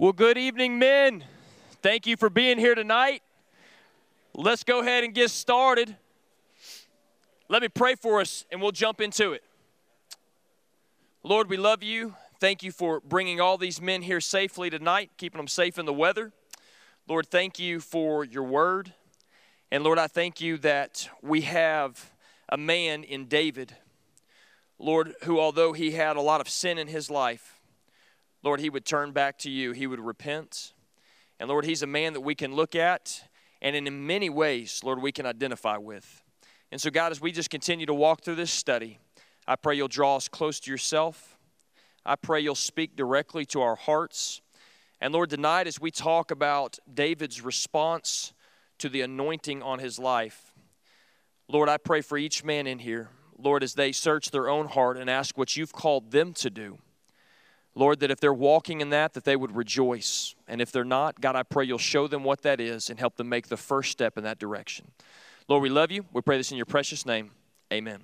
Well, good evening, men. Thank you for being here tonight. Let's go ahead and get started. Let me pray for us and we'll jump into it. Lord, we love you. Thank you for bringing all these men here safely tonight, keeping them safe in the weather. Lord, thank you for your word. And Lord, I thank you that we have a man in David, Lord, who, although he had a lot of sin in his life, Lord, he would turn back to you, he would repent. And Lord, he's a man that we can look at and in many ways, Lord, we can identify with. And so, God, as we just continue to walk through this study, I pray you'll draw us close to yourself. I pray you'll speak directly to our hearts. And Lord, tonight, as we talk about David's response to the anointing on his life, Lord, I pray for each man in here, Lord, as they search their own heart and ask what you've called them to do. Lord, that if they're walking in that, that they would rejoice. And if they're not, God, I pray you'll show them what that is and help them make the first step in that direction. Lord, we love you. We pray this in your precious name. Amen.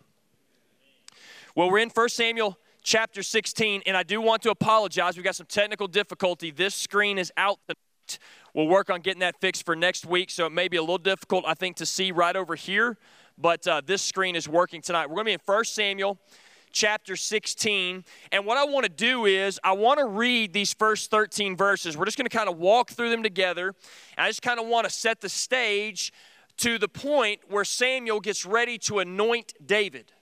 Well, we're in 1 Samuel chapter 16, and I do want to apologize. We've got some technical difficulty. This screen is out tonight. We'll work on getting that fixed for next week, so it may be a little difficult, I think, to see right over here, but uh, this screen is working tonight. We're going to be in 1 Samuel chapter 16. And what I want to do is, I want to read these first 13 verses. We're just going to kind of walk through them together. And I just kind of want to set the stage to the point where Samuel gets ready to anoint David.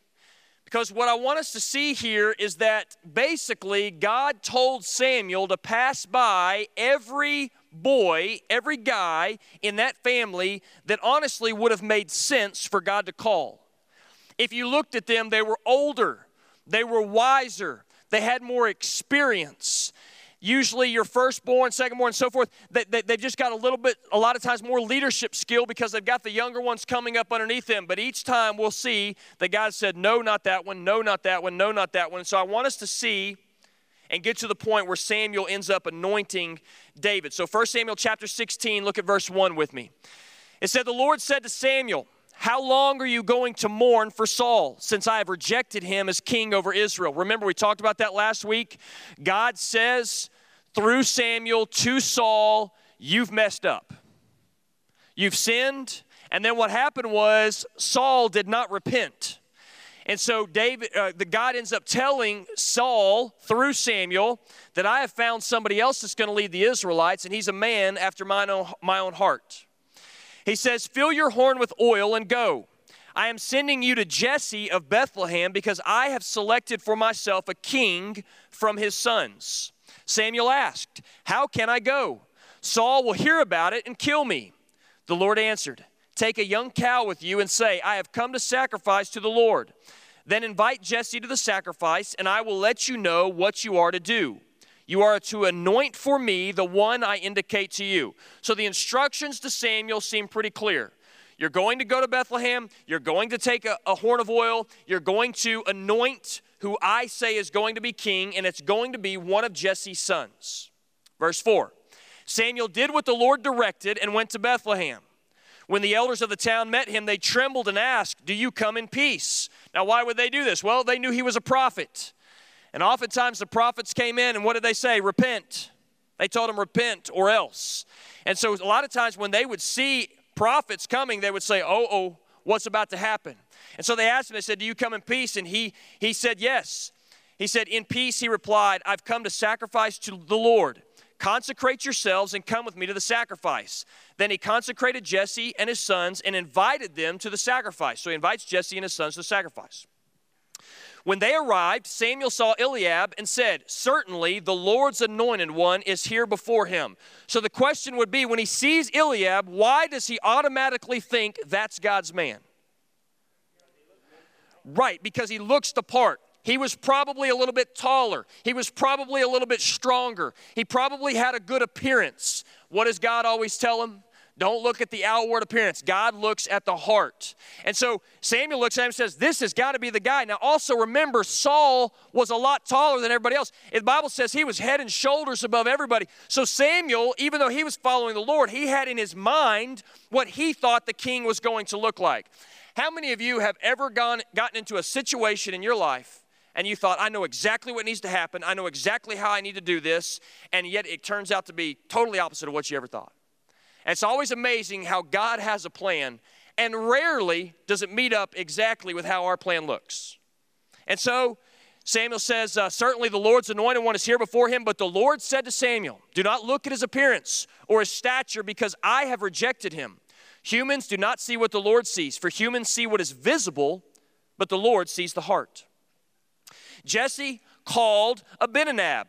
Because what I want us to see here is that basically God told Samuel to pass by every boy, every guy in that family that honestly would have made sense for God to call. If you looked at them, they were older, they were wiser, they had more experience. Usually, your firstborn, secondborn, and so forth, they, they, they've just got a little bit, a lot of times, more leadership skill because they've got the younger ones coming up underneath them. But each time we'll see that God said, No, not that one, no, not that one, no, not that one. So I want us to see and get to the point where Samuel ends up anointing David. So 1 Samuel chapter 16, look at verse 1 with me. It said, The Lord said to Samuel, how long are you going to mourn for Saul since I have rejected him as king over Israel? Remember, we talked about that last week. God says through Samuel to Saul, You've messed up. You've sinned. And then what happened was Saul did not repent. And so David, uh, the God ends up telling Saul through Samuel that I have found somebody else that's going to lead the Israelites, and he's a man after my own, my own heart. He says, Fill your horn with oil and go. I am sending you to Jesse of Bethlehem because I have selected for myself a king from his sons. Samuel asked, How can I go? Saul will hear about it and kill me. The Lord answered, Take a young cow with you and say, I have come to sacrifice to the Lord. Then invite Jesse to the sacrifice, and I will let you know what you are to do. You are to anoint for me the one I indicate to you. So the instructions to Samuel seem pretty clear. You're going to go to Bethlehem, you're going to take a, a, horn of oil, you're going to anoint who I say is going to be king, and it's going to be one of Jesse's sons. Verse 4 Samuel did what the Lord directed and went to Bethlehem. When the elders of the town met him, they trembled and asked, Do you come in peace? Now, why would they do this? Well, they knew he was a prophet. And oftentimes the prophets came in, and what did they say? Repent. They told them, repent or else. And so a lot of times when they would see prophets coming, they would say, oh, oh, what's about to happen? And so they asked him, they said, Do you come in peace? And he, he said, Yes. He said, In peace, he replied, I've come to sacrifice to the Lord. Consecrate yourselves and come with me to the sacrifice. Then he consecrated Jesse and his sons and invited them to the sacrifice. So he invites Jesse and his sons to the sacrifice. When they arrived, Samuel saw Eliab and said, Certainly the Lord's anointed one is here before him. So the question would be when he sees Eliab, why does he automatically think that's God's man? Right, because he looks the part. He was probably a little bit taller. He was probably a little bit stronger. He probably had a good appearance. What does God always tell him? Don't look at the outward appearance. God looks at the heart. And so Samuel looks at him and says, This has got to be the guy. Now, also remember, Saul was a lot taller than everybody else. The Bible says he was head and shoulders above everybody. So Samuel, even though he was following the Lord, he had in his mind what he thought the king was going to look like. How many of you have ever gone, gotten into a situation in your life and you thought, I know exactly what needs to happen, I know exactly how I need to do this, and yet it turns out to be totally opposite of what you ever thought. And it's always amazing how God has a plan, and rarely does it meet up exactly with how our plan looks. And so Samuel says, uh, Certainly the Lord's anointed one is here before him, but the Lord said to Samuel, Do not look at his appearance or his stature, because I have rejected him. Humans do not see what the Lord sees, for humans see what is visible, but the Lord sees the heart. Jesse called Abinadab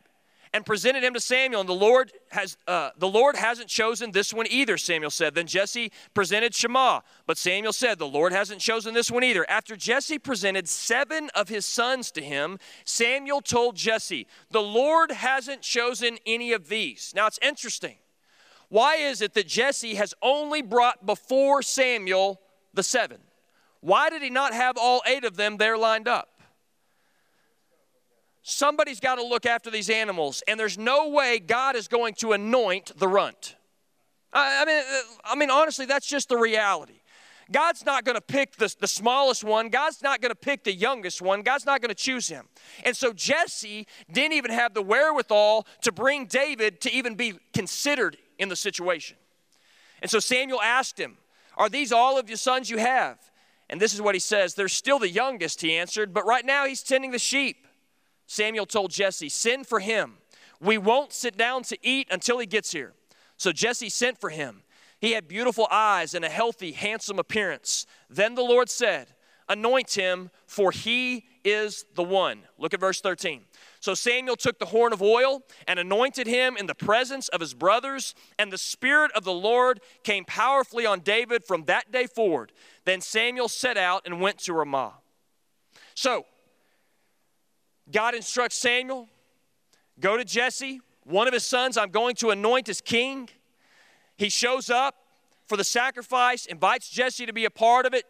and presented him to Samuel. And the Lord has uh, the Lord hasn't chosen this one either. Samuel said. Then Jesse presented Shammah, but Samuel said, "The Lord hasn't chosen this one either." After Jesse presented seven of his sons to him, Samuel told Jesse, "The Lord hasn't chosen any of these." Now it's interesting. Why is it that Jesse has only brought before Samuel the seven? Why did he not have all eight of them there lined up? Somebody's got to look after these animals, and there's no way God is going to anoint the runt. I, I mean, uh, I mean, honestly, that's just the reality. God's not going to pick the, the smallest one. God's not going to pick the youngest one. God's not going to choose him. And so Jesse didn't even have the wherewithal to bring David to even be considered in the situation. And so Samuel asked him, Are these all of your sons you have? And this is what he says They're still the youngest, he answered, but right now he's tending the sheep. Samuel told Jesse, Send for him. We won't sit down to eat until he gets here. So Jesse sent for him. He had beautiful eyes and a healthy, handsome appearance. Then the Lord said, Anoint him, for he is the one. Look at verse 13. So Samuel took the horn of oil and anointed him in the presence of his brothers, and the Spirit of the Lord came powerfully on David from that day forward. Then Samuel set out and went to Ramah. So, God instructs Samuel go to Jesse, one of his sons, I'm going to anoint as king. He shows up for the sacrifice, invites Jesse to be a part of it,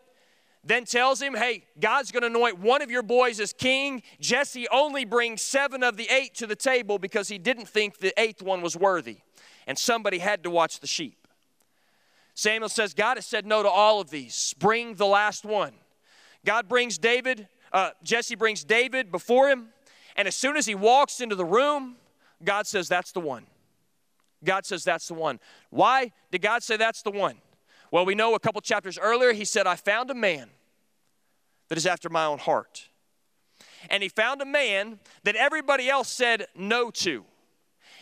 then tells him, Hey, God's going to anoint one of your boys as king. Jesse only brings seven of the eight to the table because he didn't think the eighth one was worthy, and somebody had to watch the sheep. Samuel says, God has said no to all of these. Bring the last one. God brings David uh, Jesse brings David before him, and as soon as he walks into the room, God says, That's the one. God says, That's the one. Why did God say that's the one? Well, we know a couple chapters earlier, he said, I found a man that is after my own heart. And he found a man that everybody else said no to.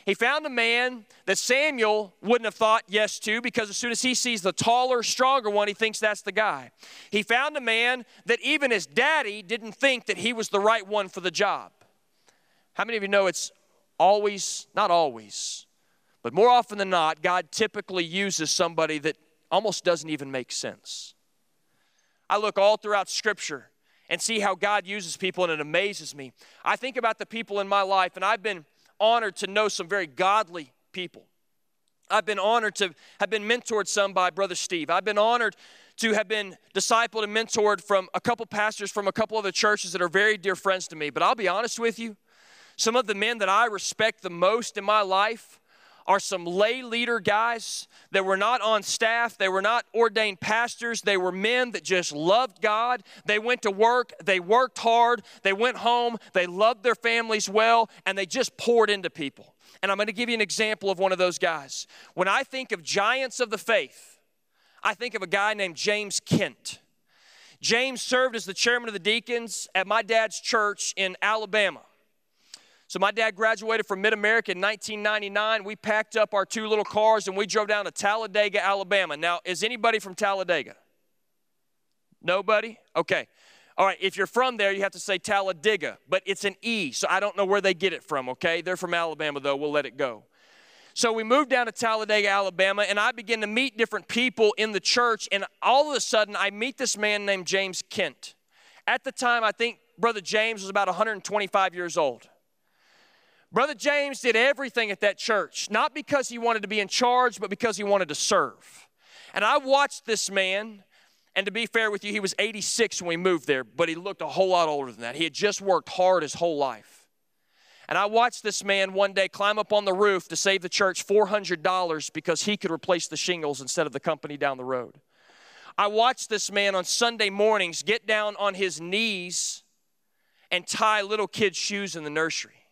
He found a man that Samuel wouldn't have thought yes to because as soon as he sees the taller, stronger one, he thinks that's the guy. He found a man that even his daddy didn't think that he was the right one for the job. How many of you know it's always, not always, but more often than not, God typically uses somebody that almost doesn't even make sense. I look all throughout Scripture and see how God uses people, and it amazes me. I think about the people in my life, and I've been honored to know some very godly people. I've been honored to have been mentored some by Brother Steve. I've been honored to have been discipled and mentored from a couple pastors from a couple other churches that are very dear friends to me. But I'll be honest with you, some of the men that I respect the most in my life are some lay leader guys that were not on staff. They were not ordained pastors. They were men that just loved God. They went to work. They worked hard. They went home. They loved their families well, and they just poured into people. And I'm going to give you an example of one of those guys. When I think of giants of the faith, I think of a guy named James Kent. James served as the chairman of the deacons at my dad's church in Alabama. So my dad graduated from Mid America in 1999. We packed up our two little cars and we drove down to Talladega, Alabama. Now, is anybody from Talladega? Nobody? Okay. All right, if you're from there, you have to say Talladega, but it's an E, so I don't know where they get it from, okay? They're from Alabama, though. We'll let it go. So we moved down to Talladega, Alabama, and I began to meet different people in the church, and all of a sudden, I meet this man named James Kent. At the time, I think Brother James was about 125 years old. Brother James did everything at that church, not because he wanted to be in charge, but because he wanted to serve. And I watched this man, and to be fair with you, he was 86 when we moved there, but he looked a whole lot older than that. He had just worked hard his whole life. And I watched this man one day climb up on the roof to save the church $400 because he could replace the shingles instead of the company down the road. I watched this man on Sunday mornings get down on his knees and tie little kids' shoes in the nursery.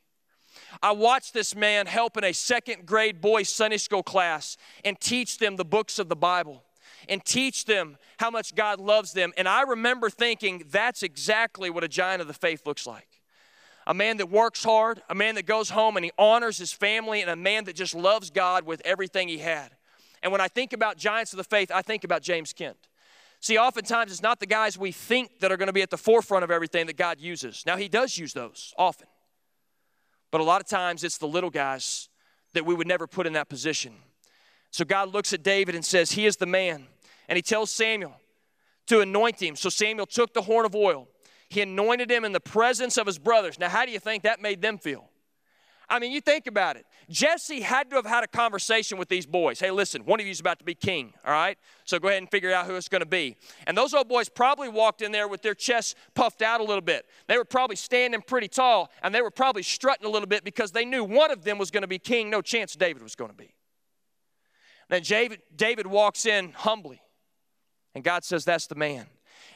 I watched this man help in a second grade boy Sunday school class and teach them the books of the Bible and teach them how much God loves them. And I remember thinking that's exactly what a giant of the faith looks like a man that works hard, a man that goes home and he honors his family, and a man that just loves God with everything he had. And when I think about giants of the faith, I think about James Kent. See, oftentimes it's not the guys we think that are going to be at the forefront of everything that God uses. Now, He does use those often. But a lot of times it's the little guys that we would never put in that position. So God looks at David and says, He is the man. And He tells Samuel to anoint him. So Samuel took the horn of oil. He anointed him in the presence of his brothers. Now, how do you think that made them feel? I mean, you think about it. Jesse had to have had a conversation with these boys. Hey, listen, one of you is about to be king, all right? So go ahead and figure out who it's going to be. And those old boys probably walked in there with their chests puffed out a little bit. They were probably standing pretty tall, and they were probably strutting a little bit because they knew one of them was going to be king. No chance David was going to be. Then David, walks in humbly, and God says, That's the man.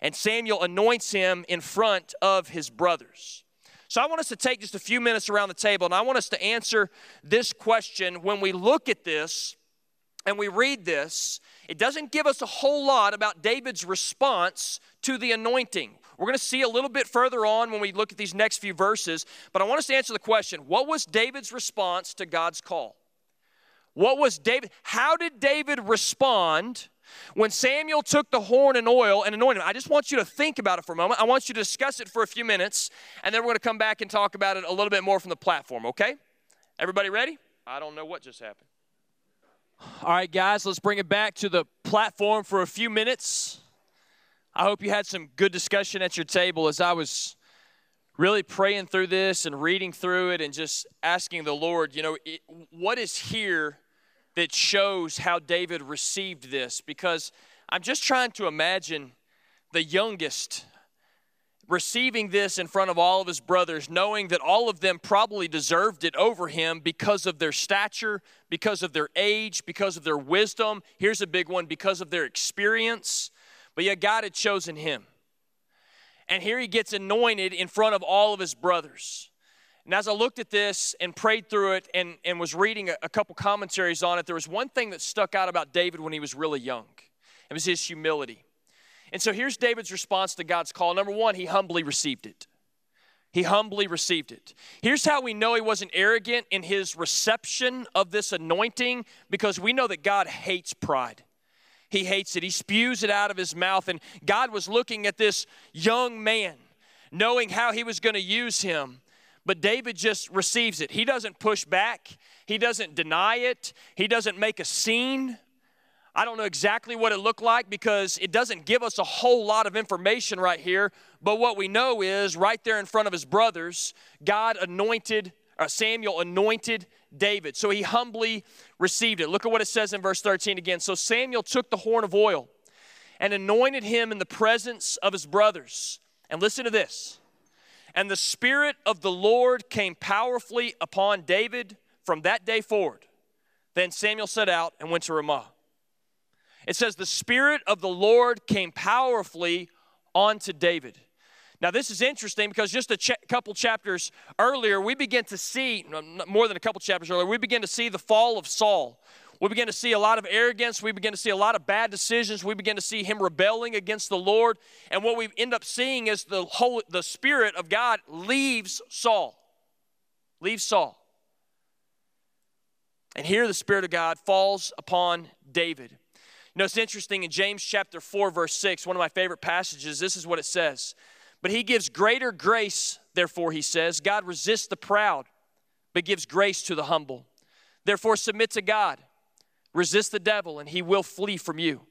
And Samuel anoints him in front of his brothers. So I want us to take just a few minutes around the table and I want us to answer this question when we look at this and we read this. It doesn't give us a whole lot about David's response to the anointing. We're going to see a little bit further on when we look at these next few verses, but I want us to answer the question what was David's response to God's call? What was David? How did David respond when Samuel took the horn and oil and anointed him, I just want you to think about it for a moment. I want you to discuss it for a few minutes, and then we're going to come back and talk about it a little bit more from the platform, okay? Everybody ready? I don't know what just happened. All right, guys, let's bring it back to the platform for a few minutes. I hope you had some good discussion at your table as I was really praying through this and reading through it and just asking the Lord, you know, it, what is here that shows how David received this because I'm just trying to imagine the youngest receiving this in front of all of his brothers, knowing that all of them probably deserved it over him because of their stature, because of their age, because of their wisdom. Here's a big one because of their experience. But yet, God had chosen him. And here he gets anointed in front of all of his brothers. And as I looked at this and prayed through it and, and was reading a, a couple commentaries on it, there was one thing that stuck out about David when he was really young. It was his humility. And so here's David's response to God's call. Number one, he humbly received it. He humbly received it. Here's how we know he wasn't arrogant in his reception of this anointing because we know that God hates pride. He hates it. He spews it out of his mouth. And God was looking at this young man, knowing how he was going to use him. But David just receives it. He doesn't push back, he doesn't deny it, he doesn't make a scene. I don't know exactly what it looked like because it doesn't give us a whole lot of information right here. But what we know is right there in front of his brothers, God anointed, uh, Samuel anointed David. So he humbly received it. Look at what it says in verse 13 again. So Samuel took the horn of oil and anointed him in the presence of his brothers. And listen to this and the Spirit of the Lord came powerfully upon David from that day forward. Then Samuel set out and went to Ramah. It says, The Spirit of the Lord came powerfully onto David. Now, this is interesting because just a ch- couple chapters earlier, we begin to see, more than a couple chapters earlier, we begin to see the fall of Saul. We begin to see a lot of arrogance. We begin to see a lot of bad decisions. We begin to see him rebelling against the Lord. And what we end up seeing is the whole the Spirit of God leaves Saul. Leaves Saul. And here the Spirit of God falls upon David. You know, it's interesting in James chapter 4, verse 6, one of my favorite passages, this is what it says. But he gives greater grace, therefore, he says, God resists the proud, but gives grace to the humble. Therefore, submit to God. Resist the devil, and he will flee from you.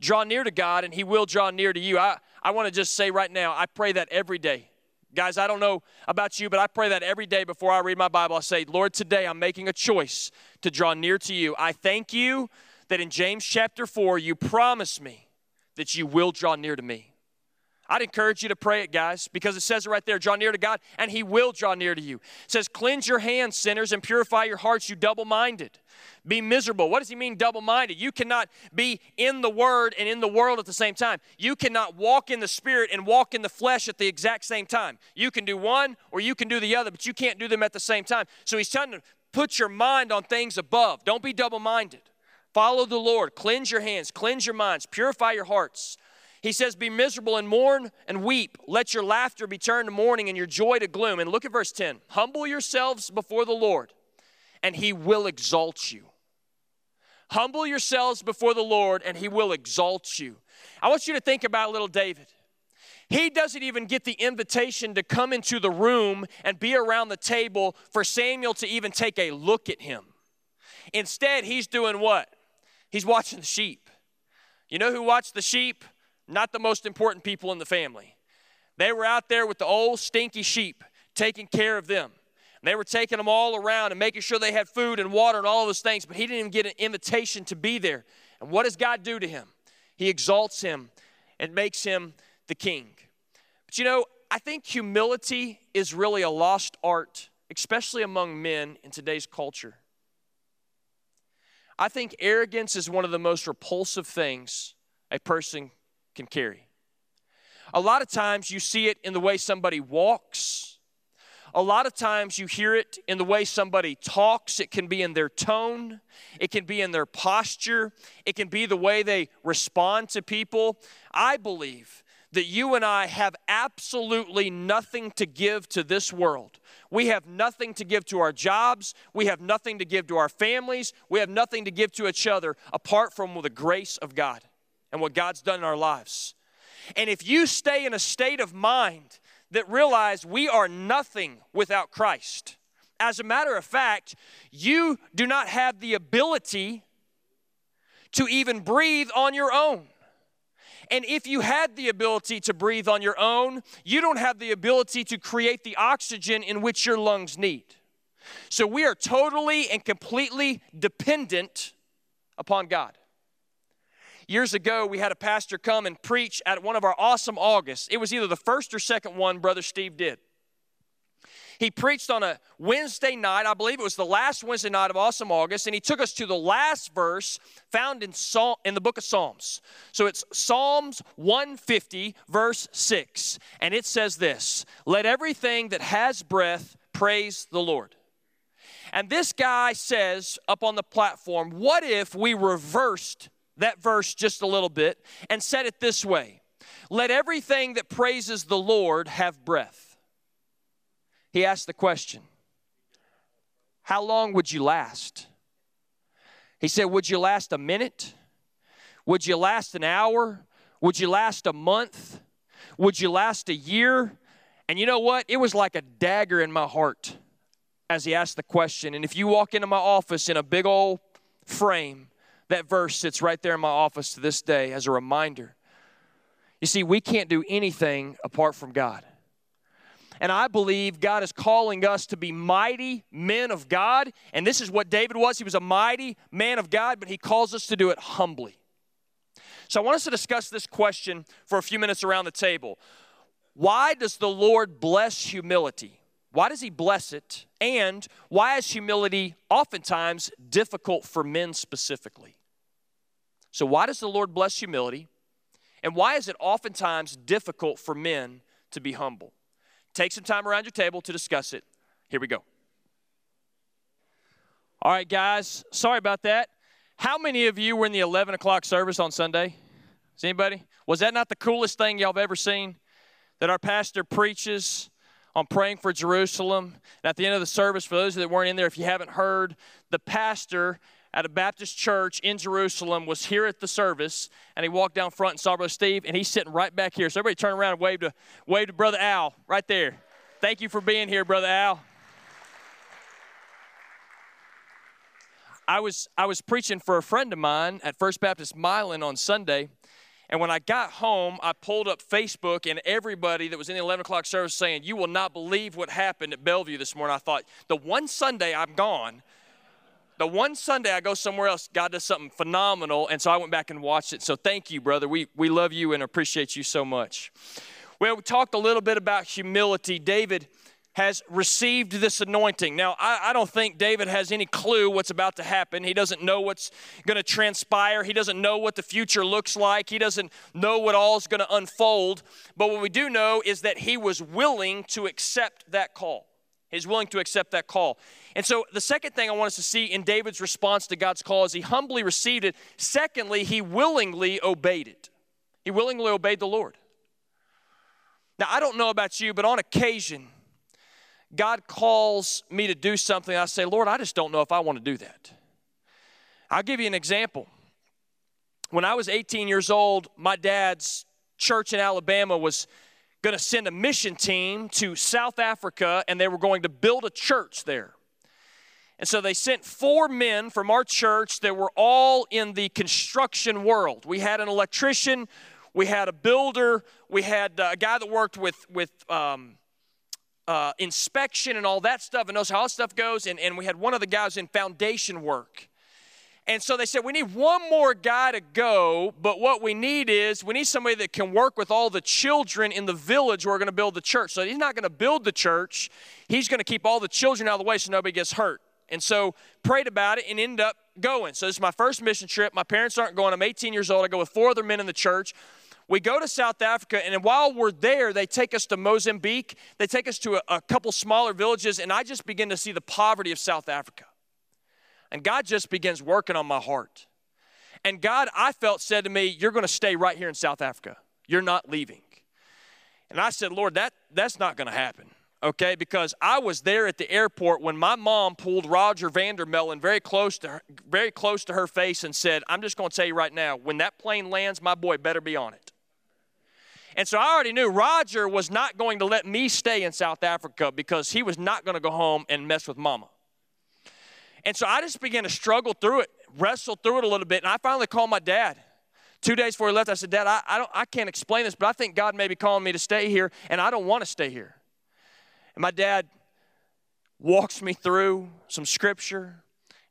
Draw near to God, and he will draw near to you. I, I want to just say right now, I pray that every day. Guys, I don't know about you, but I pray that every day before I read my Bible, I say, Lord, today I'm making a choice to draw near to you. I thank you that in James chapter 4, you promise me that you will draw near to me. I'd encourage you to pray it, guys, because it says it right there draw near to God, and He will draw near to you. It says, Cleanse your hands, sinners, and purify your hearts, you double minded. Be miserable. What does He mean, double minded? You cannot be in the Word and in the world at the same time. You cannot walk in the Spirit and walk in the flesh at the exact same time. You can do one or you can do the other, but you can't do them at the same time. So He's telling to put your mind on things above. Don't be double minded. Follow the Lord. Cleanse your hands, cleanse your minds, purify your hearts. He says, Be miserable and mourn and weep. Let your laughter be turned to mourning and your joy to gloom. And look at verse 10 Humble yourselves before the Lord, and he will exalt you. Humble yourselves before the Lord, and he will exalt you. I want you to think about little David. He doesn't even get the invitation to come into the room and be around the table for Samuel to even take a look at him. Instead, he's doing what? He's watching the sheep. You know who watched the sheep? Not the most important people in the family. They were out there with the old stinky sheep, taking care of them. And they were taking them all around and making sure they had food and water and all those things, but he didn't even get an invitation to be there. And what does God do to him? He exalts him and makes him the king. But you know, I think humility is really a lost art, especially among men in today's culture. I think arrogance is one of the most repulsive things a person can carry. A lot of times you see it in the way somebody walks. A lot of times you hear it in the way somebody talks. It can be in their tone, it can be in their posture, it can be the way they respond to people. I believe that you and I have absolutely nothing to give to this world. We have nothing to give to our jobs. We have nothing to give to our families. We have nothing to give to each other apart from the grace of God and what God's done in our lives. And if you stay in a state of mind that realize we are nothing without Christ, as a matter of fact, you do not have the ability to even breathe on your own. And if you had the ability to breathe on your own, you don't have the ability to create the oxygen in which your lungs need. So we are totally and completely dependent upon God. Years ago, we had a pastor come and preach at one of our awesome Augusts. It was either the first or second one Brother Steve did. He preached on a Wednesday night, I believe it was the last Wednesday night of Awesome August, and he took us to the last verse found in, Psalm, in the book of Psalms. So it's Psalms 150, verse 6. And it says this Let everything that has breath praise the Lord. And this guy says up on the platform, What if we reversed that verse just a little bit and said it this way Let everything that praises the Lord have breath. He asked the question How long would you last? He said, Would you last a minute? Would you last an hour? Would you last a month? Would you last a year? And you know what? It was like a dagger in my heart as he asked the question. And if you walk into my office in a big old frame, that verse sits right there in my office to this day as a reminder. You see, we can't do anything apart from God. And I believe God is calling us to be mighty men of God. And this is what David was. He was a mighty man of God, but he calls us to do it humbly. So I want us to discuss this question for a few minutes around the table. Why does the Lord bless humility? Why does he bless it? And why is humility oftentimes difficult for men specifically? So, why does the Lord bless humility? And why is it oftentimes difficult for men to be humble? Take some time around your table to discuss it. Here we go. All right, guys, sorry about that. How many of you were in the 11 o'clock service on Sunday? Is anybody? Was that not the coolest thing y'all have ever seen? That our pastor preaches on praying for Jerusalem. And at the end of the service, for those that weren't in there, if you haven't heard, the pastor at a Baptist church in Jerusalem was here at the service, and he walked down front and saw Brother Steve, and he's sitting right back here. So everybody turn around and wave to, wave to Brother Al right there. Thank you for being here, Brother Al. I was, I was preaching for a friend of mine at First Baptist Milan on Sunday, and when I got home, I pulled up Facebook, and everybody that was in the 11 o'clock service saying, You will not believe what happened at Bellevue this morning. I thought, the one Sunday I'm gone, the one Sunday I go somewhere else, God does something phenomenal. And so I went back and watched it. So thank you, brother. We, we love you and appreciate you so much. Well, we talked a little bit about humility. David has received this anointing. Now, I, I, don't think David has any clue what's about to happen. He doesn't know what's going to transpire. He doesn't know what the future looks like. He doesn't know what all is going to unfold. But what we do know is that he was willing to accept that call. He's willing to accept that call. And so, the second thing I want us to see in David's response to God's call is he humbly received it. Secondly, he willingly obeyed it. He willingly obeyed the Lord. Now, I don't know about you, but on occasion, God calls me to do something, I say, Lord, I just don't know if I want to do that. I'll give you an example. When I was 18 years old, my dad's church in Alabama was going to send a mission team to South Africa and they were going to build a church there. And so they sent four men from our church that were all in the construction world. We had an electrician, we had a builder, we had a guy that worked with, with um, uh, inspection and all that stuff and knows how all stuff goes. And, and we had one of the guys in foundation work. And so they said, we need one more guy to go, but what we need is we need somebody that can work with all the children in the village who are going to build the church. So he's not going to build the church, he's going to keep all the children out of the way so nobody gets hurt. And so prayed about it and ended up going. So this is my first mission trip. My parents aren't going. I'm 18 years old. I go with four other men in the church. We go to South Africa, and while we're there, they take us to Mozambique. They take us to a, a couple smaller villages, and I just begin to see the poverty of South Africa. And God just begins working on my heart. And God, I felt, said to me, You're going to stay right here in South Africa. You're not leaving. And I said, Lord, that, that's not going to happen okay? Because I was there at the airport when my mom pulled Roger Vandermellen very close to her, very close to her face and said, "I'm just going to tell you right now, when that plane lands, my boy better be on it." And so I already knew Roger was not going to let me stay in South Africa because he was not going to go home and mess with mama. And so I just began to struggle through it, wrestle through it a little bit, and I finally called my dad. Two days before he left, I said, Dad, I, I, don't, I can't explain this, but I think God may be calling me to stay here, and I don't want to stay here. And my dad walks me through some scripture,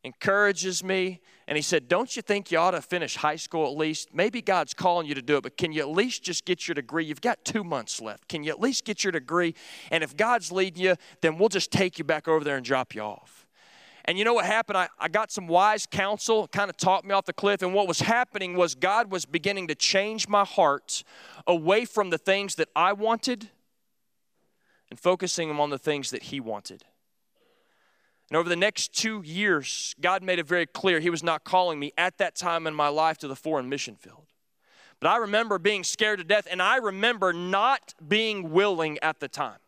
encourages me, and he said, Don't you think you ought to finish high school at least? Maybe God's calling you to do it, but can you at least just get your degree? You've got two months left. Can you at least get your degree? And if God's leading you, then we'll just take you back over there and drop you off. And you know what happened? I, I got some wise counsel, kind of taught me off the cliff. And what was happening was God was beginning to change my heart away from the things that I wanted and focusing on the things that He wanted. And over the next two years, God made it very clear He was not calling me at that time in my life to the foreign mission field. But I remember being scared to death, and I remember not being willing at the time.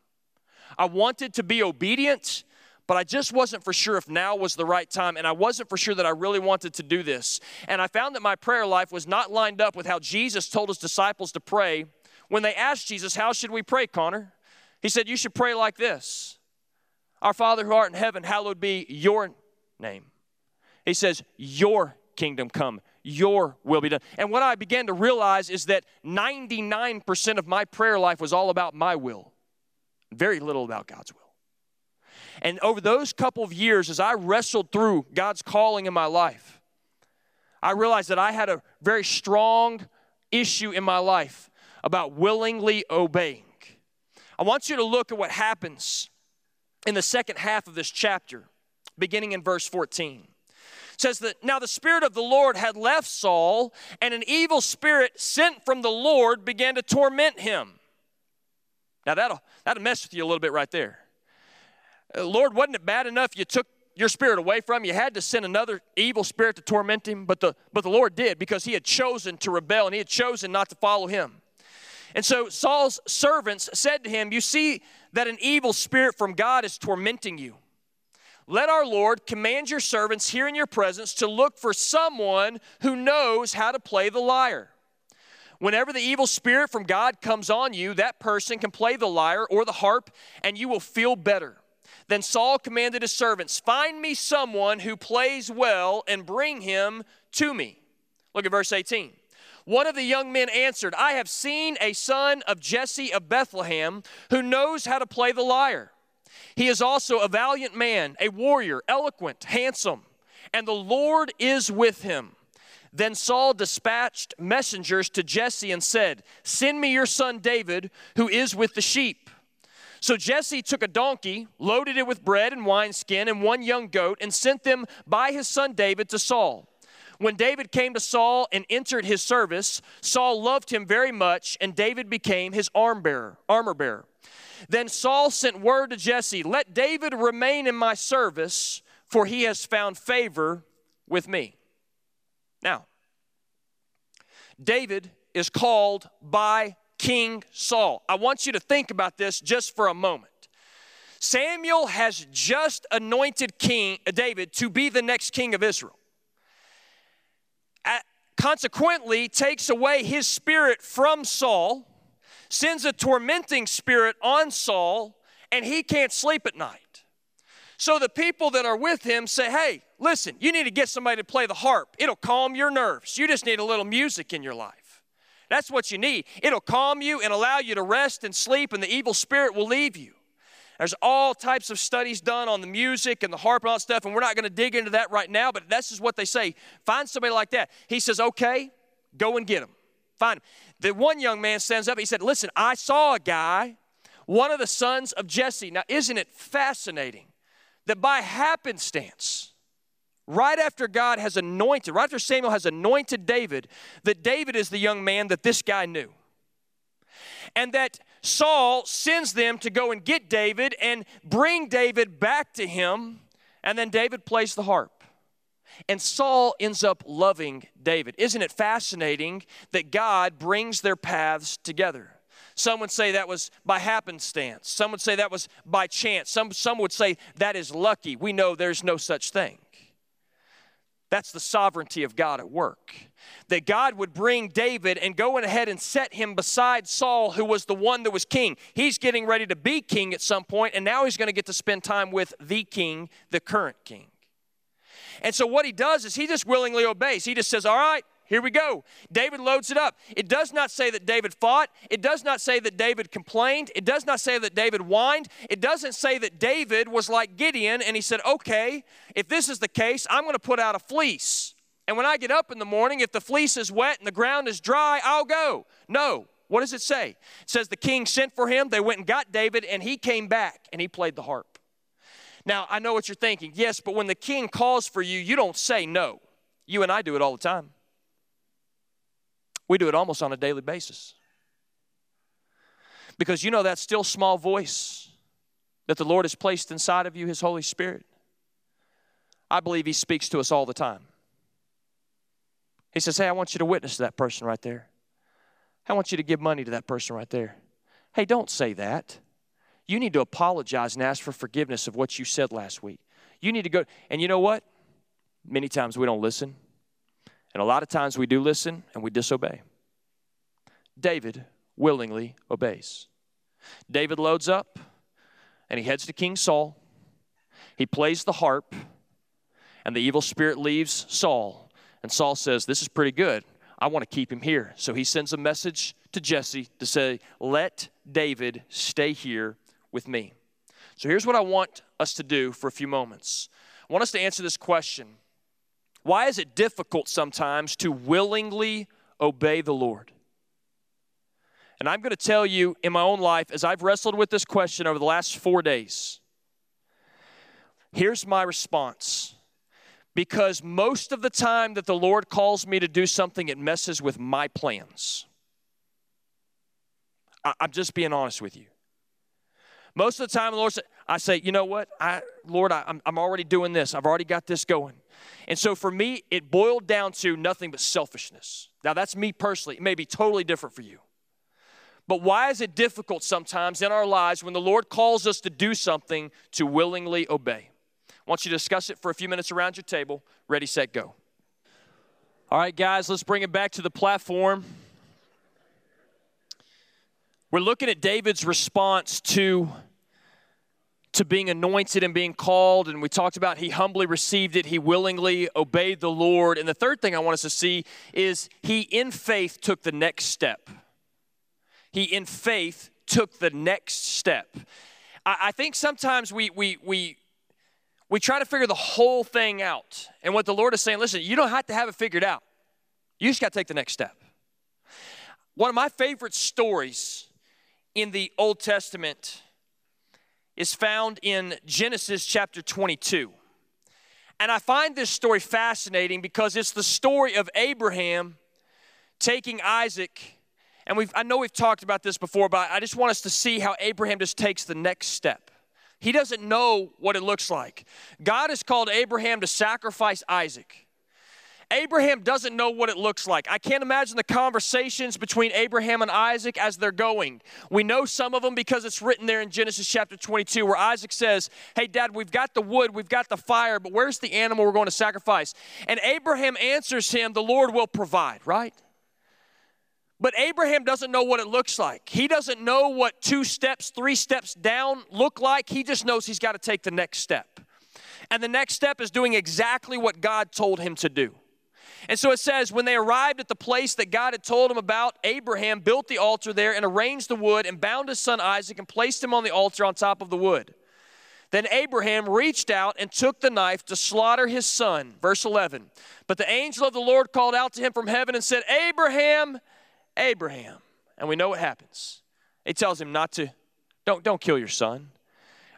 I wanted to be obedient, but I just wasn't for sure if now was the right time, and I wasn't for sure that I really wanted to do this. And I found that my prayer life was not lined up with how Jesus told his disciples to pray when they asked Jesus, How should we pray, Connor? He said, You should pray like this our Father who art in heaven, hallowed be your name. He says, Your kingdom come, your will be done. And what I began to realize is that 99% of my prayer life was all about my will, very little about God's will. And over those couple of years, as I wrestled through God's calling in my life, I realized that I had a very strong issue in my life about willingly obeying. I want you to look at what happens in the second half of this chapter, beginning in verse 14. It says that now the Spirit of the Lord had left Saul, and an evil spirit sent from the Lord began to torment him. Now that'll that'll mess with you a little bit right there. Uh, Lord, wasn't it bad enough you took your spirit away from? You had to send another evil spirit to torment him, but the but the Lord did because he had chosen to rebel and he had chosen not to follow him. And so Saul's servants said to him, You see that an evil spirit from God is tormenting you. Let our Lord command your servants here in your presence to look for someone who knows how to play the lyre. Whenever the evil spirit from God comes on you, that person can play the lyre or the harp, and you will feel better. Then Saul commanded his servants, Find me someone who plays well and bring him to me. Look at verse 18. One of the young men answered, I have seen a son of Jesse of Bethlehem who knows how to play the lyre. He is also a valiant man, a warrior, eloquent, handsome, and the Lord is with him. Then Saul dispatched messengers to Jesse and said, Send me your son David, who is with the sheep. So Jesse took a donkey, loaded it with bread and wineskin, and one young goat, and sent them by his son David to Saul. When David came to Saul and entered his service, Saul loved him very much, and David became his arm bearer, armor bearer. Then Saul sent word to Jesse, Let David remain in my service, for he has found favor with me. Now, David is called by King Saul. I want you to think about this just for a moment. Samuel has just anointed King uh, David to be the next king of Israel. At, consequently, takes away his spirit from Saul, sends a tormenting spirit on Saul, and he can't sleep at night. So the people that are with him say, Hey, listen, you need to get somebody to play the harp. It'll calm your nerves. You just need a little music in your life. That's what you need. It'll calm you and allow you to rest and sleep, and the evil spirit will leave you. There's all types of studies done on the music and the harp and all that stuff, and we're not going to dig into that right now, but this is what they say. Find somebody like that. He says, okay, go and get him. Find him. The one young man stands up. He said, listen, I saw a guy, one of the sons of Jesse. Now, isn't it fascinating that by happenstance, right after God has anointed, right after Samuel has anointed David, that David is the young man that this guy knew. And that Saul sends them to go and get David and bring David back to him, and then David plays the harp. And Saul ends up loving David. Isn't it fascinating that God brings their paths together? Some would say that was by happenstance. Some would say that was by chance. Some, some would say that is lucky. We know there's no such thing. That's the sovereignty of God at work. That God would bring David and go ahead and set him beside Saul, who was the one that was king. He's getting ready to be king at some point, and now he's going to get to spend time with the king, the current king. And so what he does is he just willingly obeys. He just says, All right, here we go. David loads it up. It does not say that David fought. It does not say that David complained. It does not say that David whined. It doesn't say that David was like Gideon and he said, okay, if this is the case, I'm going to put out a fleece. And when I get up in the morning, if the fleece is wet and the ground is dry, I'll go. No. What does it say? It says the king sent for him. They went and got David, and he came back and he played the harp. Now, I know what you're thinking. Yes, but when the king calls for you, you don't say no. You and I do it all the time. We do it almost on a daily basis. Because you know that still small voice that the Lord has placed inside of you, His Holy Spirit. I believe He speaks to us all the time. He says, Hey, I want you to witness to that person right there. I want you to give money to that person right there. Hey, don't say that. You need to apologize and ask for forgiveness of what you said last week. You need to go, and you know what? Many times we don't listen. And a lot of times we do listen and we disobey. David willingly obeys. David loads up and he heads to King Saul. He plays the harp, and the evil spirit leaves Saul. And Saul says, This is pretty good. I want to keep him here. So he sends a message to Jesse to say, Let David stay here with me. So here's what I want us to do for a few moments. I want us to answer this question why is it difficult sometimes to willingly obey the Lord? And I'm going to tell you in my own life, as I've wrestled with this question over the last four days, here's my response. Because most of the time that the Lord calls me to do something, it messes with my plans. I'm just being honest with you. Most of the time, the Lord said, I say, you know what? I, Lord, I, I'm already doing this. I've already got this going. And so for me, it boiled down to nothing but selfishness. Now, that's me personally. It may be totally different for you. But why is it difficult sometimes in our lives when the Lord calls us to do something to willingly obey? I want you to discuss it for a few minutes around your table. Ready, set, go. All right, guys, let's bring it back to the platform. We're looking at David's response to to being anointed and being called. And we talked about he humbly received it, he willingly obeyed the Lord. And the third thing I want us to see is he, in faith, took the next step. He, in faith, took the next step. I, I think sometimes we, we, we, we try to figure the whole thing out. And what the Lord is saying, listen, you don't have to have it figured out. You just got to take the next step. One of my favorite stories in the Old Testament is found in Genesis chapter 22. And I find this story fascinating because it's the story of Abraham taking Isaac. And we've, I know we've talked about this before, but I just want us to see how Abraham just takes the next step. He doesn't know what it looks like. God has called Abraham to sacrifice Isaac. Abraham doesn't know what it looks like. I can't imagine the conversations between Abraham and Isaac as they're going. We know some of them because it's written there in Genesis chapter 22 where Isaac says, Hey, Dad, we've got the wood, we've got the fire, but where's the animal we're going to sacrifice? And Abraham answers him, The Lord will provide, right? But Abraham doesn't know what it looks like. He doesn't know what two steps, three steps down look like. He just knows he's got to take the next step. And the next step is doing exactly what God told him to do. And so it says, when they arrived at the place that God had told him about, Abraham built the altar there and arranged the wood and bound his son Isaac and placed him on the altar on top of the wood. Then Abraham reached out and took the knife to slaughter his son. Verse 11. But the angel of the Lord called out to him from heaven and said, Abraham, Abraham. And we know what happens. He tells him not to, don't, don't kill your son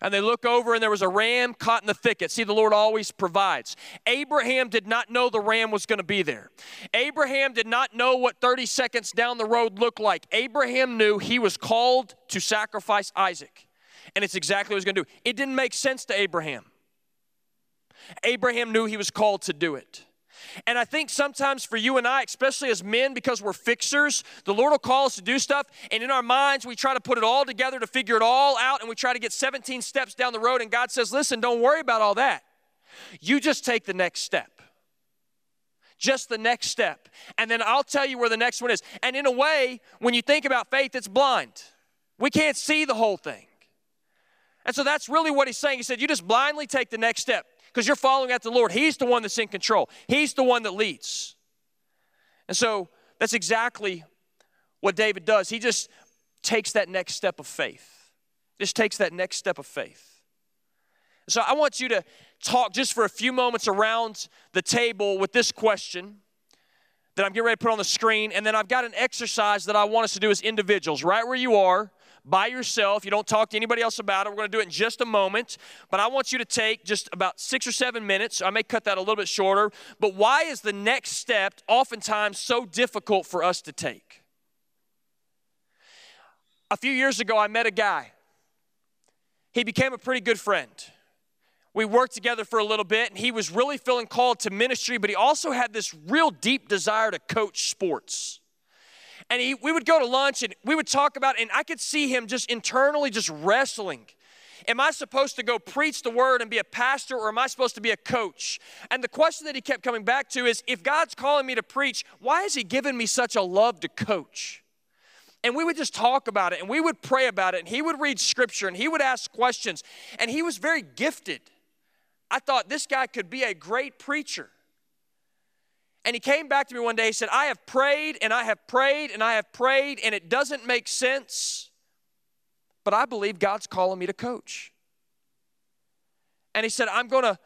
and they look over and there was a ram caught in the thicket. See, the Lord always provides. Abraham did not know the ram was going to be there. Abraham did not know what 30 seconds down the road looked like. Abraham knew he was called to sacrifice Isaac, and it's exactly what he's going to do. It didn't make sense to Abraham. Abraham knew he was called to do it. And I think sometimes for you and I, especially as men, because we're fixers, the Lord will call us to do stuff, and in our minds, we try to put it all together to figure it all out, and we try to get 17 steps down the road, and God says, Listen, don't worry about all that. You just take the next step. Just the next step. And then I'll tell you where the next one is. And in a way, when you think about faith, it's blind. We can't see the whole thing. And so that's really what he's saying. He said, You just blindly take the next step because you're following after the Lord. He's the one that's in control, He's the one that leads. And so that's exactly what David does. He just takes that next step of faith, just takes that next step of faith. So I want you to talk just for a few moments around the table with this question that I'm getting ready to put on the screen. And then I've got an exercise that I want us to do as individuals, right where you are by yourself. You don't talk to anybody else about it. We're going to do it in just a moment. But I want you to take just about six or seven minutes. I may cut that a little bit shorter. But why is the next step oftentimes so difficult for us to take? A few years ago, I met a guy. He became a pretty good friend. We worked together for a little bit, and he was really feeling called to ministry, but he also had this real deep desire to coach sports and he, we would go to lunch and we would talk about, and I could see him just internally just wrestling. Am I supposed to go preach the word and be a pastor, or am I supposed to be a coach? And the question that he kept coming back to is if God's calling me to preach, why has he given me such a love to coach? And we would just talk about it and we would pray about it, and he would read scripture and he would ask questions, and he was very gifted. I thought this guy could be a great preacher. And he came back to me one day. He said, I have prayed and I have prayed and I have prayed, and it doesn't make sense, but I believe God's calling me to coach. And he said, I'm going to.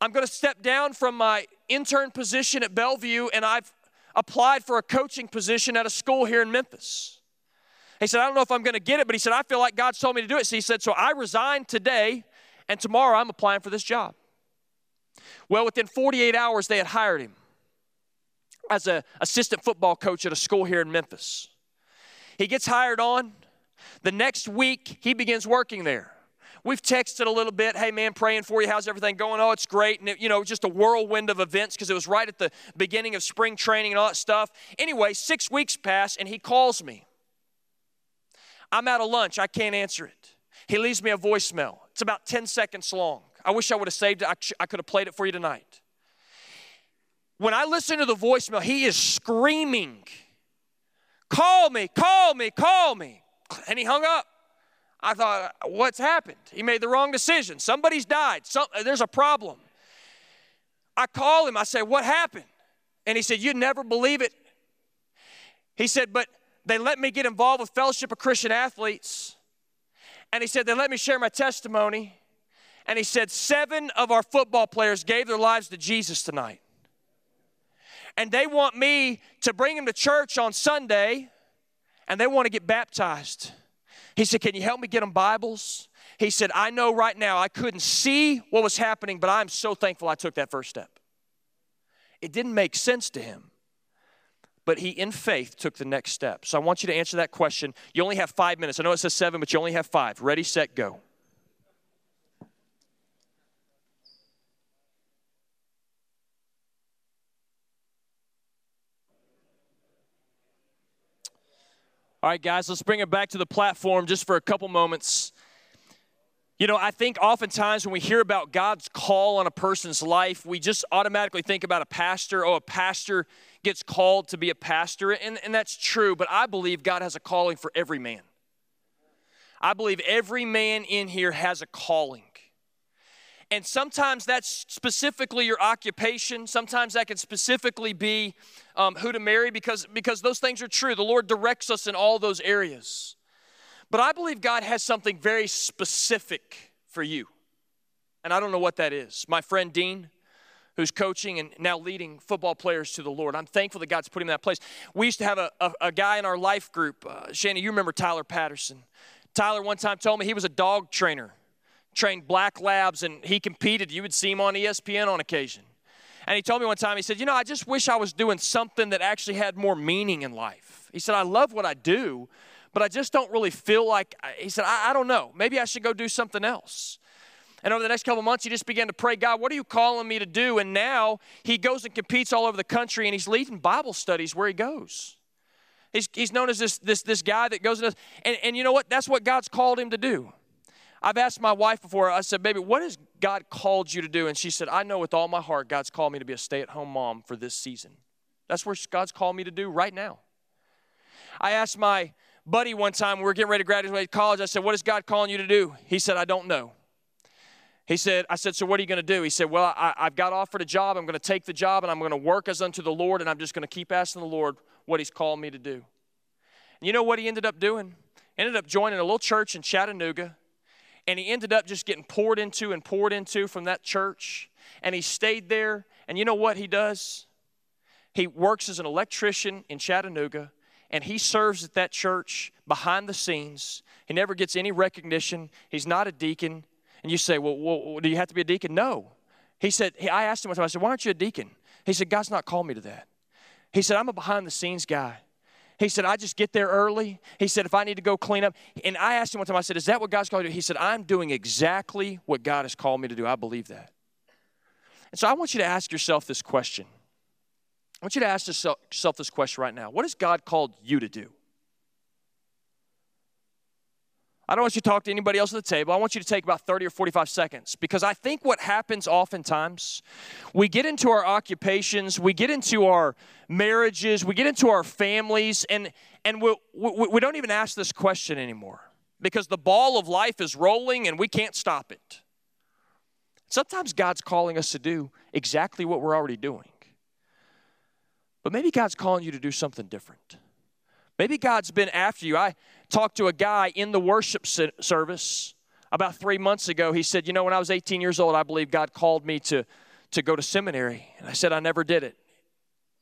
I'm going to step down from my intern position at Bellevue and I've applied for a coaching position at a school here in Memphis. He said, I don't know if I'm going to get it, but he said, I feel like God's told me to do it. So he said, So I resigned today, and tomorrow I'm applying for this job. Well, within 48 hours, they had hired him as an assistant football coach at a school here in Memphis. He gets hired on. The next week, he begins working there. We've texted a little bit. Hey, man, praying for you. How's everything going? Oh, it's great. And, it, you know, just a whirlwind of events because it was right at the beginning of spring training and all that stuff. Anyway, six weeks pass and he calls me. I'm out of lunch. I can't answer it. He leaves me a voicemail. It's about 10 seconds long. I wish I would have saved it. I, I could have played it for you tonight. When I listen to the voicemail, he is screaming, Call me, call me, call me. And he hung up. I thought, What's happened? He made the wrong decision. Somebody's died. Some, there's a problem. I call him. I say, What happened? And he said, You'd never believe it. He said, But they let me get involved with Fellowship of Christian Athletes. And he said, They let me share my testimony. And he said, Seven of our football players gave their lives to Jesus tonight. And they want me to bring them to church on Sunday and they want to get baptized. He said, Can you help me get them Bibles? He said, I know right now I couldn't see what was happening, but I'm so thankful I took that first step. It didn't make sense to him, but he, in faith, took the next step. So I want you to answer that question. You only have five minutes. I know it says seven, but you only have five. Ready, set, go. All right, guys, let's bring it back to the platform just for a couple moments. You know, I think oftentimes when we hear about God's call on a person's life, we just automatically think about a pastor. Oh, a pastor gets called to be a pastor. And, and that's true, but I believe God has a calling for every man. I believe every man in here has a calling. And sometimes that's specifically your occupation. Sometimes that can specifically be um, who to marry because, because those things are true. The Lord directs us in all those areas. But I believe God has something very specific for you. And I don't know what that is. My friend Dean, who's coaching and now leading football players to the Lord. I'm thankful that God's put him in that place. We used to have a, a, a guy in our life group. Uh, Shannon, you remember Tyler Patterson. Tyler one time told me he was a dog trainer trained black labs and he competed. You would see him on ESPN on occasion. And he told me one time, he said, You know, I just wish I was doing something that actually had more meaning in life. He said, I love what I do, but I just don't really feel like, he said, I, I don't know. Maybe I should go do something else. And over the next couple months, he just began to pray, God, what are you calling me to do? And now he goes and competes all over the country and he's leading Bible studies where he goes. He's, he's known as this, this, this guy that goes and does, and, and you know what? That's what God's called him to do. I've asked my wife before, I said, Baby, what has God called you to do? And she said, I know with all my heart God's called me to be a stay at home mom for this season. That's what God's called me to do right now. I asked my buddy one time, we were getting ready to graduate college, I said, What is God calling you to do? He said, I don't know. He said, I said, so what are you going to do? He said, well, I, have got offered a job. I'm going to take the job and I'm going to work as unto the Lord and I'm just going to keep asking the Lord what he's called me to do. And you know what he ended up doing? Ended up joining a little church in Chattanooga and he ended up just getting poured into and poured into from that church. And he stayed there. And you know what he does? He works as an electrician in Chattanooga and he serves at that church behind the scenes. He never gets any recognition. He's not a deacon. And you say, well, well do you have to be a deacon? No. He said, I asked him one time, I said, why aren't you a deacon? He said, God's not called me to that. He said, I'm a behind the scenes guy. He said, I just get there early. He said, if I need to go clean up. And I asked him one time, I said, Is that what God's called you to do? He said, I'm doing exactly what God has called me to do. I believe that. And so I want you to ask yourself this question. I want you to ask yourself this question right now. What has God called you to do? I don't want you to talk to anybody else at the table. I want you to take about 30 or 45 seconds because I think what happens oftentimes, we get into our occupations, we get into our marriages, we get into our families, and, and we, we, we don't even ask this question anymore because the ball of life is rolling and we can't stop it. Sometimes God's calling us to do exactly what we're already doing. But maybe God's calling you to do something different. Maybe God's been after you. I talked to a guy in the worship service about three months ago. He said, You know, when I was 18 years old, I believe God called me to, to go to seminary. And I said, I never did it.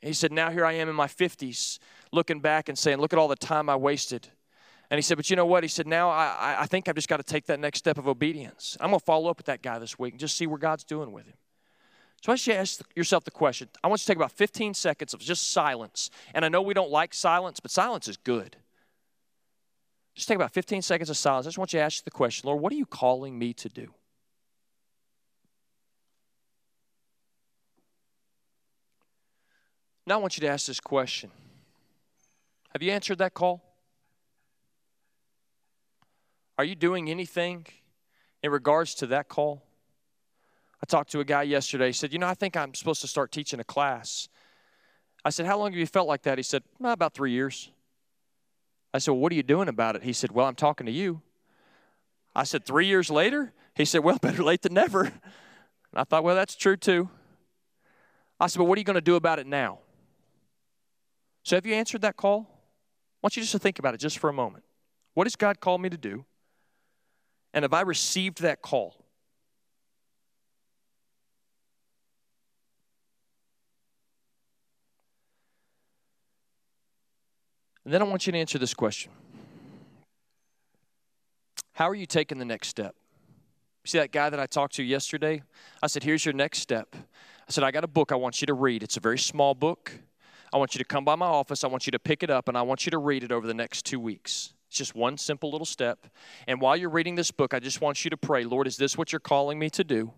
He said, Now here I am in my 50s, looking back and saying, Look at all the time I wasted. And he said, But you know what? He said, Now I, I think I've just got to take that next step of obedience. I'm going to follow up with that guy this week and just see where God's doing with him. So I want you to ask yourself the question. I want you to take about 15 seconds of just silence. And I know we don't like silence, but silence is good. Just take about 15 seconds of silence. I just want you to ask the question Lord, what are you calling me to do? Now I want you to ask this question Have you answered that call? Are you doing anything in regards to that call? I talked to a guy yesterday. He said, You know, I think I'm supposed to start teaching a class. I said, How long have you felt like that? He said, About three years. I said, well, What are you doing about it? He said, Well, I'm talking to you. I said, Three years later? He said, Well, better late than never. And I thought, Well, that's true too. I said, Well, what are you going to do about it now? So, have you answered that call? I want you just to think about it just for a moment. What has God called me to do? And have I received that call? And then I want you to answer this question How are you taking the next step? See that guy that I talked to yesterday? I said, Here's your next step. I said, I got a book I want you to read. It's a very small book. I want you to come by my office. I want you to pick it up and I want you to read it over the next two weeks. It's just one simple little step. And while you're reading this book, I just want you to pray, Lord, is this what you're calling me to do?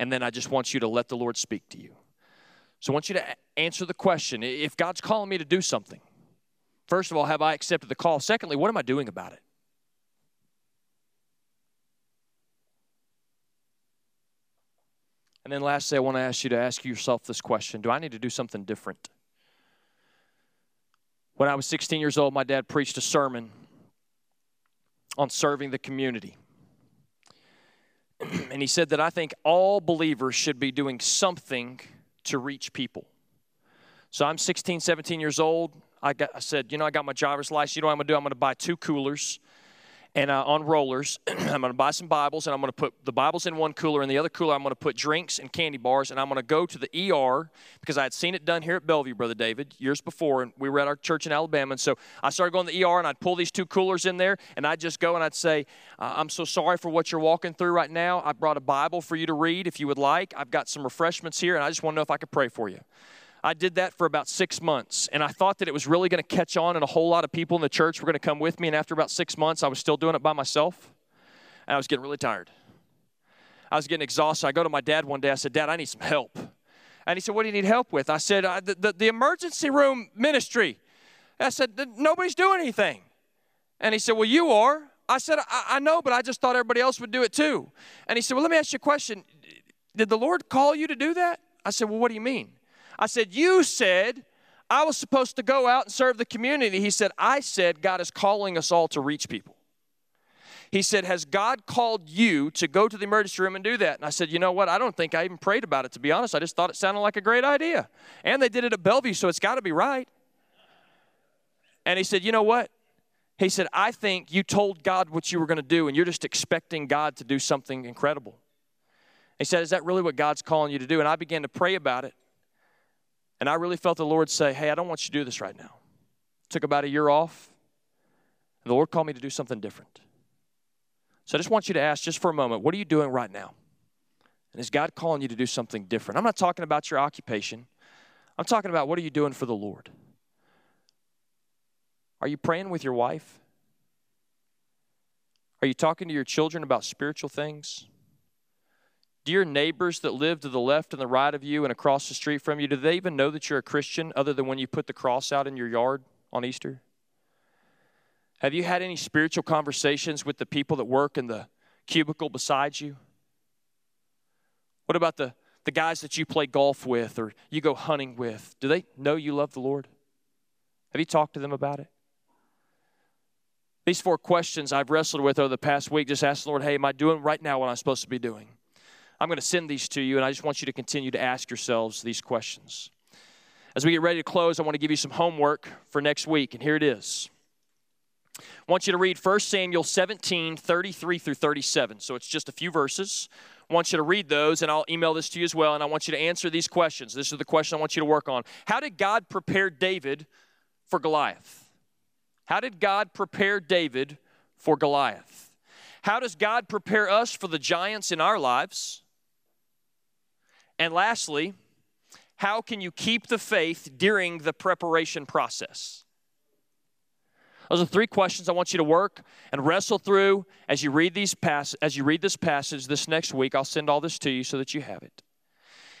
And then I just want you to let the Lord speak to you. So I want you to answer the question if God's calling me to do something, first of all, have I accepted the call? Secondly, what am I doing about it? And then lastly, I want to ask you to ask yourself this question Do I need to do something different? When I was 16 years old, my dad preached a sermon on serving the community. and he said that I think all believers should be doing something to reach people. So I'm 16, 17 years old. I, got, I said, you know, I got my driver's license. You know what I'm going to do? I'm going to buy two coolers and uh, on rollers. I'm going to buy some Bibles and I'm going to put the Bibles in one cooler. and the other cooler, I'm going to put drinks and candy bars. And I'm going to go to the ER because I had seen it done here at Bellevue, Brother David, years before. And we were at our church in Alabama. And so I started going to the ER and I'd pull these two coolers in there and I'd just go and I'd say, uh, I'm so sorry for what you're walking through right now. I brought a Bible for you to read if you would like. I've got some refreshments here and I just want to know if I could pray for you. I did that for about six months, and I thought that it was really going to catch on, and a whole lot of people in the church were going to come with me. And after about six months, I was still doing it by myself, and I was getting really tired. I was getting exhausted. I go to my dad one day. I said, Dad, I need some help. And he said, What do you need help with? I said, the, the, the emergency room ministry. I said, Nobody's doing anything. And he said, Well, you are. I said, I, I know, but I just thought everybody else would do it too. And he said, Well, let me ask you a question. Did the Lord call you to do that? I said, Well, what do you mean? I said, You said I was supposed to go out and serve the community. He said, I said God is calling us all to reach people. He said, Has God called you to go to the emergency room and do that? And I said, You know what? I don't think I even prayed about it, to be honest. I just thought it sounded like a great idea. And they did it at Bellevue, so it's got to be right. And he said, You know what? He said, I think you told God what you were going to do, and you're just expecting God to do something incredible. He said, Is that really what God's calling you to do? And I began to pray about it. And I really felt the Lord say, Hey, I don't want you to do this right now. Took about a year off. And the Lord called me to do something different. So I just want you to ask just for a moment, what are you doing right now? And is God calling you to do something different? I'm not talking about your occupation. I'm talking about what are you doing for the Lord? Are you praying with your wife? Are you talking to your children about spiritual things? Do your neighbors that live to the left and the right of you and across the street from you, do they even know that you're a Christian other than when you put the cross out in your yard on Easter? Have you had any spiritual conversations with the people that work in the cubicle beside you? What about the, the guys that you play golf with or you go hunting with? Do they know you love the Lord? Have you talked to them about it? These four questions I've wrestled with over the past week, just ask the Lord, hey, am I doing right now what I'm supposed to be doing? I'm going to send these to you, and I just want you to continue to ask yourselves these questions. As we get ready to close, I want to give you some homework for next week, and here it is. I want you to read 1 Samuel 17, 33 through 37. So it's just a few verses. I want you to read those, and I'll email this to you as well, and I want you to answer these questions. This is the question I want you to work on. How did God prepare David for Goliath? How did God prepare David for Goliath? How does God prepare us for the giants in our lives? And lastly, how can you keep the faith during the preparation process? Those are three questions I want you to work and wrestle through as you read these pass- as you read this passage this next week. I'll send all this to you so that you have it.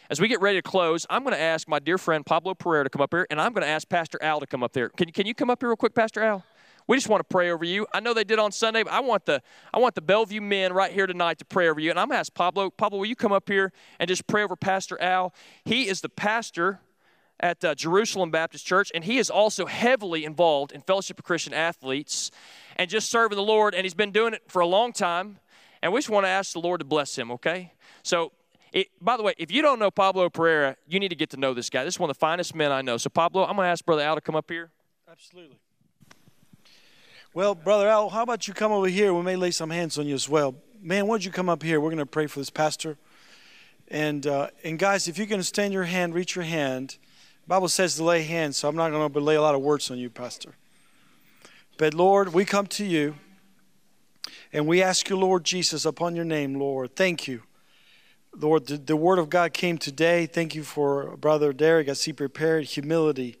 As we get ready to close, I'm going to ask my dear friend Pablo Pereira to come up here, and I'm going to ask Pastor Al to come up there. Can, can you come up here real quick, Pastor Al? We just want to pray over you. I know they did on Sunday, but I want the I want the Bellevue men right here tonight to pray over you. And I'm gonna ask Pablo. Pablo, will you come up here and just pray over Pastor Al? He is the pastor at uh, Jerusalem Baptist Church, and he is also heavily involved in Fellowship of Christian Athletes and just serving the Lord. And he's been doing it for a long time. And we just want to ask the Lord to bless him. Okay, so. It, by the way, if you don't know Pablo Pereira, you need to get to know this guy. This is one of the finest men I know. So, Pablo, I'm going to ask Brother Al to come up here. Absolutely. Well, Brother Al, how about you come over here? We may lay some hands on you as well. Man, why don't you come up here? We're going to pray for this pastor. And, uh, and guys, if you can extend your hand, reach your hand. The Bible says to lay hands, so I'm not going to lay a lot of words on you, Pastor. But Lord, we come to you and we ask you, Lord Jesus, upon your name, Lord. Thank you. Lord, the, the word of God came today. Thank you for Brother Derek as he prepared. Humility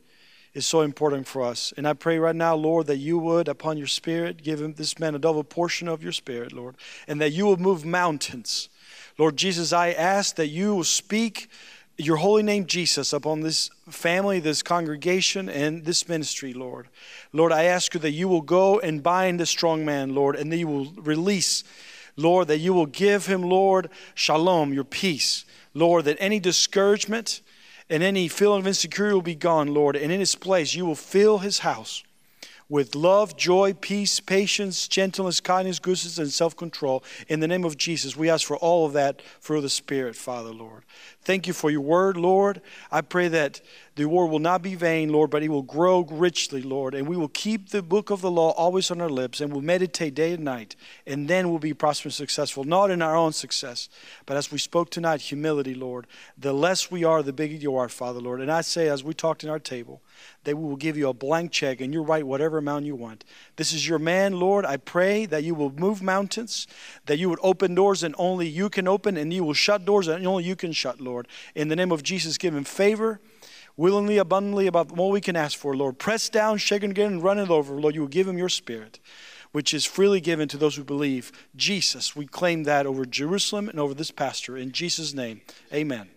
is so important for us. And I pray right now, Lord, that you would, upon your spirit, give him this man a double portion of your spirit, Lord, and that you will move mountains. Lord Jesus, I ask that you will speak your holy name, Jesus, upon this family, this congregation, and this ministry, Lord. Lord, I ask you that you will go and bind the strong man, Lord, and that you will release, Lord, that you will give him, Lord, shalom, your peace. Lord, that any discouragement and any feeling of insecurity will be gone, Lord, and in his place you will fill his house with love, joy, peace, patience, gentleness, kindness, goodness, and self control. In the name of Jesus, we ask for all of that through the Spirit, Father, Lord. Thank you for your word, Lord. I pray that the word will not be vain, Lord, but it will grow richly, Lord. And we will keep the book of the law always on our lips and we'll meditate day and night. And then we'll be prosperous and successful, not in our own success, but as we spoke tonight, humility, Lord. The less we are, the bigger you are, Father, Lord. And I say, as we talked in our table, that we will give you a blank check and you write whatever amount you want. This is your man, Lord. I pray that you will move mountains, that you would open doors and only you can open, and you will shut doors and only you can shut, Lord. In the name of Jesus, give him favor willingly, abundantly, above all we can ask for, Lord. Press down, shaken again, and run it over, Lord. You will give him your spirit, which is freely given to those who believe. Jesus, we claim that over Jerusalem and over this pastor. In Jesus' name, amen.